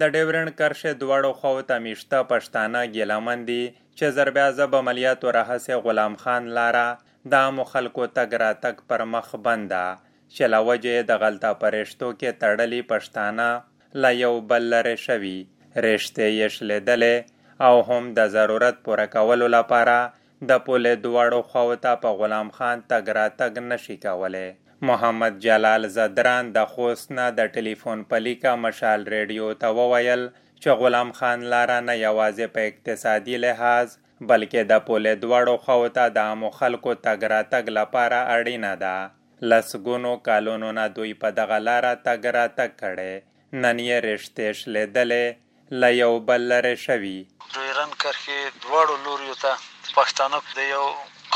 د ډیورن کرښې دواړو خو ته میشته پښتانه ګیلمن دي، چې زربیازه بملیاتو رهسې غلام خان لاره د عامو خلکو تګ راتګ پر مخ بنده، چې له وجې د غلطه پرشتو کې تړلي پښتانه له یو بل لرې شوي. رشتې یې شلېدلې او هم د ضرورت پوره کولو لپاره د پولې دواړو خواو ته په غلام خان تګ راتګ نشي کولی محمد جلال زدران د خوست نه د ټلیفون پلیکا مشال ریډیو ته وویل چې غلام خان لاره نه یوازې په اقتصادي لحاظ، بلکې د پولې دواړو خواو ته د عامو خلکو تګ راتګ لپاره اړینه ده. لسګونو کالونو نه دوی په دغه لاره تګ راتګ کړی نن یې رشتې شلېدلې له یو بل لرې شوي. ډیورن کرښې دواړو لوریو ته، پښتانه د یو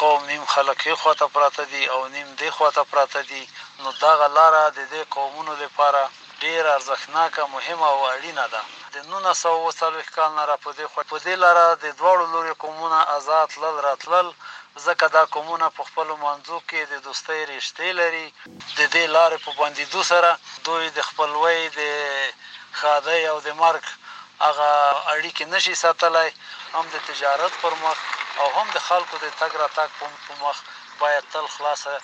قوم نیم خلک یې خواته پراته دي او نیم دې خواته پراته دي نو دغه لاره د دې قومونو لپاره ډېره ارزښتناکه، مهمه او اړینه ده. د نولس سوه اووه څلوېښت کال نه را په دې خوا په دې لاره د دواړو لوري قومونه ازاد تلل، راتلل، ځکه دا قومونه په خپلو منځو کې د دوستۍ رشتې لري. د دې لارې په بندېدو سره دوی د خپلوۍ، د ښادۍ او د مرګ هغه اړیکې نشي ساتلی، هم د تجارت پر مخ او هم د خلکو د تګ راتګ په مخ باید تل خلاصه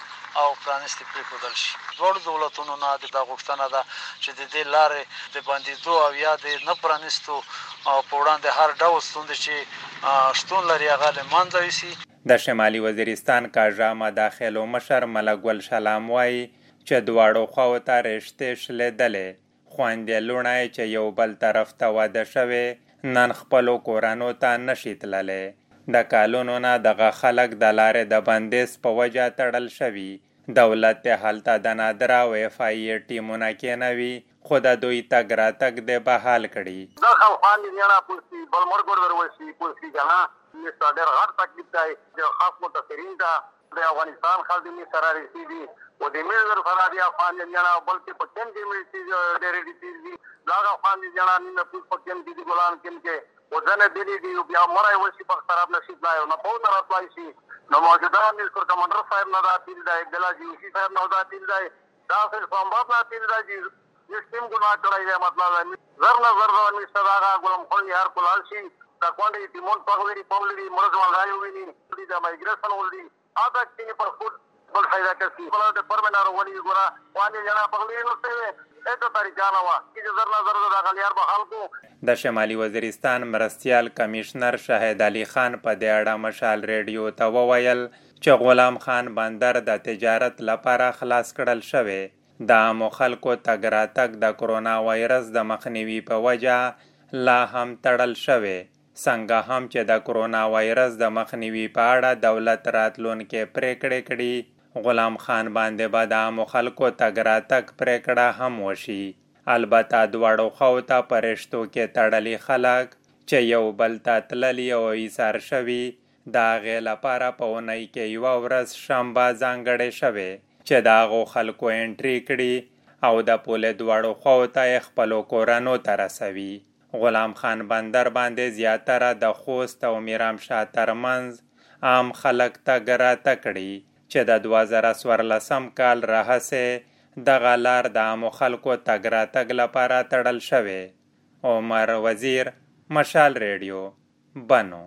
او پرانیستې پرېښودل شي. دواړو دولتونو نه د دا غوښتنه ده چې د دې لارې د بندېدو او یا د نه پرانیستو په وړاندې هر ډول ستونزې چې شتون لري، هغه له منځه یوسي. د شمالي وزیرستان کاژا مداخلو مشر ملک ګل سلام وایي چې دواړو خواو ته رشتې شلېدلې خویندې لوڼی چې یو بل طرف ته واده شوې، نن خپلو کورانو ته نشي تللی د کالونو نه دغه خلک د لارې د بندیز په وجه تړل شوي. دولت یې هلته د نادره او اف آی ټیمونه کېنوي خو د دوی تګ راتګ دی بحال کړي. دا خو خان نه پوسی بل مرګ ور ورسي پوسی کنه نو ډېر غټ تکلیف دی. چې خاص متفرین دا د افغانستان خلک دې سره رسیدي. او د مېزر سره دی افغان نه بلکې په ټیم کې مې ډېر دي. دا افغان دې نه نه پوس په ټیم کې ګلان کین کې. وزن دلی دی بیا مړی وشي په خراب نصیب نه نه په طرف لای شي نو موجوده امیر کور کمانډر صاحب نه دا تیل دی بلا جی اوسی صاحب نه دا تیل دی دا فل فامباب نه تیل دی جی سیستم ګنا کړی دی مطلب زر نه زر نه می صداغه ګلم خو یار کولال شي دا کوانډي ټیمون په ویری په ویری مرز ولای ویني دا مایګریشن ول ولدي اته کې پر فوټ بل فائدہ کوي بل د پرمنار ونی ګورا وانی جنا په نو څه د شمالي وزیرستان مرستیال کمشنر شاهد علي خان په دې اړه مشال ریډیو ته وویل چې غلام خان بندر د تجارت لپاره خلاص کړل شوی. د عامو خلکو تګ راتګ د کرونا وایرس د مخنیوي په وجه لا هم تړل شوی. څنګه هم چې د کرونا وایرس د مخنیوي په اړه دولت راتلونکې پریکړې کړي غلام خان باندې به د عامو خلکو تګ راتګ پرېکړه هم وشي. البته دواړو خو ته په رشتو کې تړلي خلک چې یو بل ته تللي او ایثار شوي، د هغې لپاره په اونۍ کې یوه ورځ شنبه ځانګړې شوې، چې د هغو خلکو انټري کړي او د پولې دواړو خو ته یې خپلو کورنو ته رسوي. غلام خان بندر باندې زیاتره د خوست او میرامشاه ترمنځ عام خلک تګ راتګ کړي. چې د 2014 کال راهسه د غلار د عامو خلکو تګ راتګ لپاره تړل شوی عمر وزیر، مشال ریډیو، بنو.